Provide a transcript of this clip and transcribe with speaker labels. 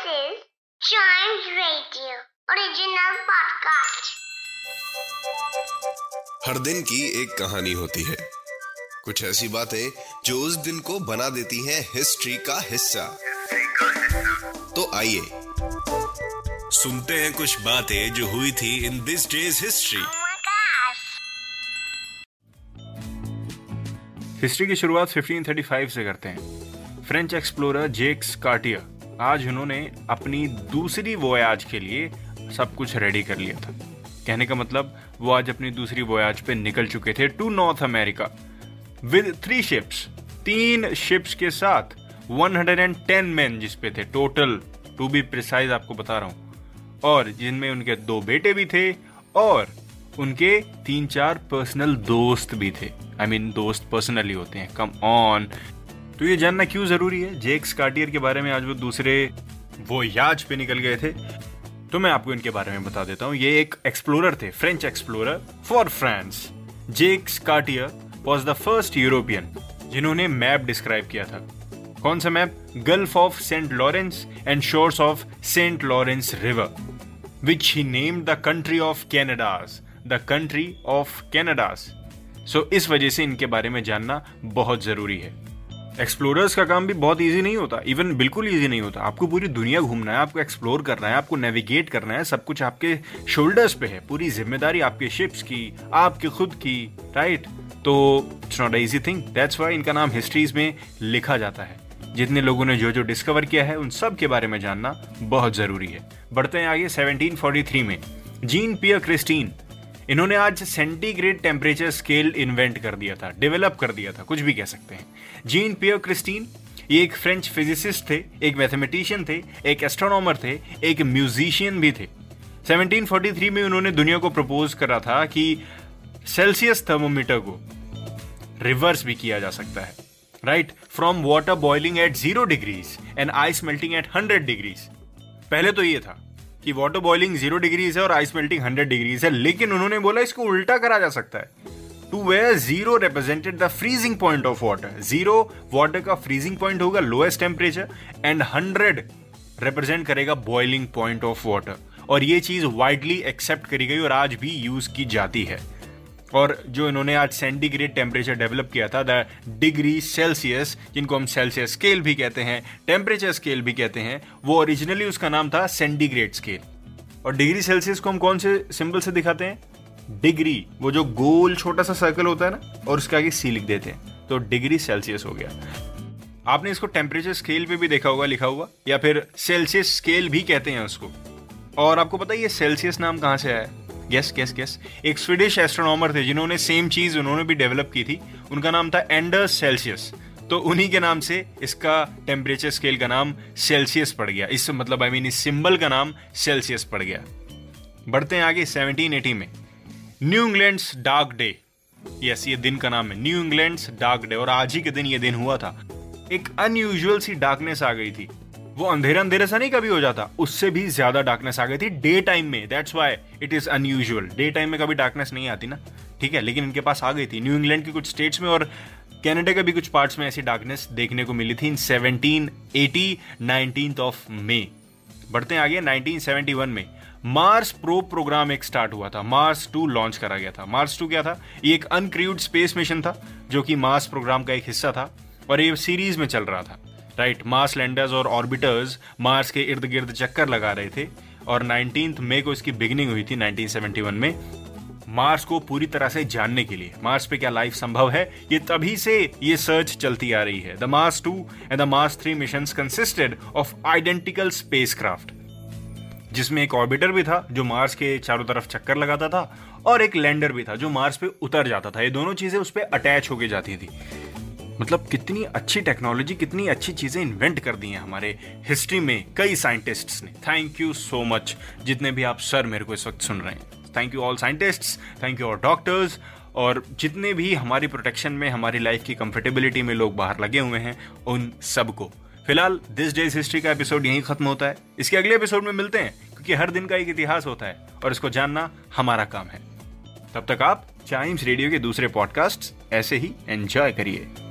Speaker 1: This is Chimes Radio original podcast.
Speaker 2: हर दिन की एक कहानी होती है कुछ ऐसी बातें जो उस दिन को बना देती हैं हिस्ट्री का हिस्सा तो आइए सुनते हैं कुछ बातें जो हुई थी in this days history.
Speaker 3: History की शुरुआत 1535 से करते हैं फ्रेंच एक्सप्लोरर जेक्स कार्टियर आज उन्होंने अपनी दूसरी वोयाज के लिए सब कुछ रेडी कर लिया था। कहने का मतलब वो आज अपनी दूसरी वोयाज पे निकल चुके थे to north America with three ships तीन शिप्स के साथ 110 मैन जिसपे थे। टोटल टू बी प्रिसाइज आपको बता रहा हूँ। और जिनमें उनके दो बेटे भी थे और उनके तीन चार पर्सनल दोस्त भी थे। आई I मीन mean, दोस्त पर्सनली होते हैं। कम ऑन तो ये जानना क्यों ज़रूरी है? जेक्स कार्टियर के बारे में आज वो दूसरे वो याज पे निकल गए थे। तो मैं आपको इनके बारे में बता देता हूँ। ये एक एक्सप्लोरर थे French explorer for France Jacques Cartier was the first European जिन्होंने मैप डिस्क्राइब किया था। कौन सा map gulf of Saint Lawrence and shores of Saint Lawrence river which he name the country of Canadas, the country of Canadas. So इस वजह से इनके बारे में जानना बहुत ज़रूरी है। एक्सप्लोरर्स का काम भी बहुत इजी नहीं होता इवन बिल्कुल इजी नहीं होता। आपको पूरी दुनिया घूमना है, आपको एक्सप्लोर करना है, आपको नेविगेट करना है, सब कुछ आपके शोल्डर्स पे है। पूरी ज़िम्मेदारी आपके शिप्स की, आपके खुद की राइट तो it's not easy thing that's why इनका नाम हिस्ट्रीज में लिखा जाता है। जितने लोगों ने जो जो डिस्कवर किया है, उन सब के बारे में जानना बहुत ज़रूरी है। बढ़ते हैं आगे 1743 में। जीन पियर क्रिस्टीन इन्होंने आज सेंटीग्रेड टेम्परेचर स्केल इन्वेंट कर दिया था डेवलप कर दिया था, कुछ भी कह सकते हैं। जीन पियर क्रिस्टीन ये एक फ्रेंच फिजिसिस्ट थे, एक मैथमेटिशियन थे, एक एस्ट्रोनॉमर थे, एक म्यूजिशियन भी थे। 1743 में उन्होंने दुनिया को प्रपोज करा था कि सेल्सियस थर्मोमीटर को रिवर्स भी किया जा सकता है right from water boiling at zero degrees and ice melting at hundred degrees पहले तो ये था। कि वाटर बॉइलिंग ज़ीरो डिग्रीज है और आइस मेल्टिंग हंड्रेड डिग्रीज है, लेकिन उन्होंने बोला इसको उल्टा करा जा सकता है। Two way zero represented the freezing point of water zero water का फ्रीजिंग पॉइंट होगा lowest temperature and hundred represent करेगा बॉइलिंग पॉइंट ऑफ़ वाटर और ये चीज़ वाइडली एक्सेप्ट करी गई और आज भी यूज़ की जाती है। और जो इन्होंने आज सेंटीग्रेड टेम्परेचर डेवलप किया था द डिग्री सेल्सियस जिनको हम सेल्सियस स्केल भी कहते हैं टेम्परेचर स्केल भी कहते हैं, वो ओरिजिनली उसका नाम था सेंटीग्रेड स्केल और डिग्री सेल्सियस को हम कौन से सिंबल से दिखाते हैं? डिग्री वो जो गोल छोटा सा सर्कल होता है ना, और उसके आगे सी लिख देते हैं तो डिग्री सेल्सियस हो गया. आपने इसको टेम्परेचर स्केल पे भी देखा होगा, लिखा हुआ, या फिर सेल्सियस स्केल भी कहते हैं उसको. और आपको पता है ये सेल्सियस नाम कहाँ से आया है? गेस गेस गेस एक स्वीडिश एस्ट्रोनॉमर थे, जिन्होंने सेम चीज़ उन्होंने भी डेवलप की थी। उनका नाम था एंडर्स सेल्सियस तो उन्हीं के नाम से इसका टेम्परेचर स्केल का नाम सेल्सियस पड़ गया। इस मतलब आई मीन इस सिंबल का नाम सेल्सियस पड़ गया। बढ़ते हैं आगे 1780 में। New England's dark day yes ये दिन का नाम है। न्यू इंग्लैंड्स डार्क डे और आज ही के दिन ये दिन हुआ था। एक अनयूजुअल सी डार्कनेस आ गई थी। वो अंधेरा अंधेरा सा नहीं कभी हो जाता। उससे भी ज़्यादा डार्कनेस आ गई थी डे टाइम में। That's why it is unusual day time में कभी डार्कनेस नहीं आती ना। ठीक है, लेकिन इनके पास आ गई थी। न्यू इंग्लैंड के कुछ स्टेट्स में और कनाडा के भी कुछ पार्ट्स में ऐसी डार्कनेस देखने को मिली थी इन 1780 नाइनटीन ऑफ़ मे बढ़ते हैं आगे 1971 में। मार्स प्रो प्रोग्राम एक स्टार्ट हुआ था। मार्स टू लॉन्च करा गया था। मार्स टू क्या था? ये एक अनक्रूड स्पेस मिशन था, जो कि मार्स प्रोग्राम का एक हिस्सा था और ये सीरीज़ में चल रहा था। राइट मार्स लैंडर्स और ऑर्बिटर्स मार्स के इर्द गिर्द चक्कर लगा रहे थे और 19th मई को इसकी बिगिनिंग हुई थी 1971 में मार्स को पूरी तरह से जानने के लिए। मार्स पे क्या लाइफ संभव है? ये तभी से ये सर्च चलती आ रही है। The Mars two and the Mars three mission consisted of identical space जिसमें एक ऑर्बिटर भी था जो मार्स के चारों तरफ़ चक्कर लगाता था और एक लैंडर भी था जो मार्स पे उतर जाता था। ये दोनों चीज़ें उस पर अटैच होके जाती थी। मतलब कितनी अच्छी टेक्नोलॉजी कितनी अच्छी चीज़ें इन्वेंट कर दी हैं हमारे हिस्ट्री में कई साइंटिस्ट्स ने। थैंक यू सो मच जितने भी आप सर मेरे को इस वक्त सुन रहे हैं। Thank you all scientists thank you all doctors और जितने भी हमारी प्रोटेक्शन में, हमारी लाइफ की कंफर्टेबिलिटी में लोग बाहर लगे हुए हैं, उन सबको। फ़िलहाल दिस डेज़ हिस्ट्री का एपिसोड यहीं खत्म होता है। इसके अगले एपिसोड में मिलते हैं, क्योंकि हर दिन का एक इतिहास होता है, और इसको जानना हमारा काम है। तब तक आप चाइम्स रेडियो के दूसरे पॉडकास्ट ऐसे ही एंजॉय करिए।